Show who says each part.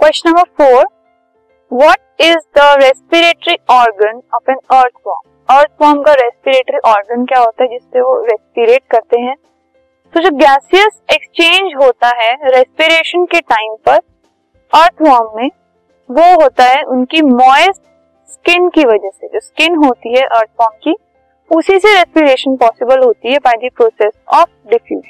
Speaker 1: Question number four what is the respiratory organ of an earthworm earthworm का respiratory organ क्या होता है जिससे वो रेस्पिरेट करते हैं? तो जो गैसियस एक्सचेंज होता है रेस्पिरेशन के टाइम पर अर्थ फॉर्म में, वो होता है उनकी मॉइस्ट स्किन की वजह से। जो स्किन होती है अर्थ फॉर्म की, उसी से रेस्पिरेशन पॉसिबल होती है by the process of diffusion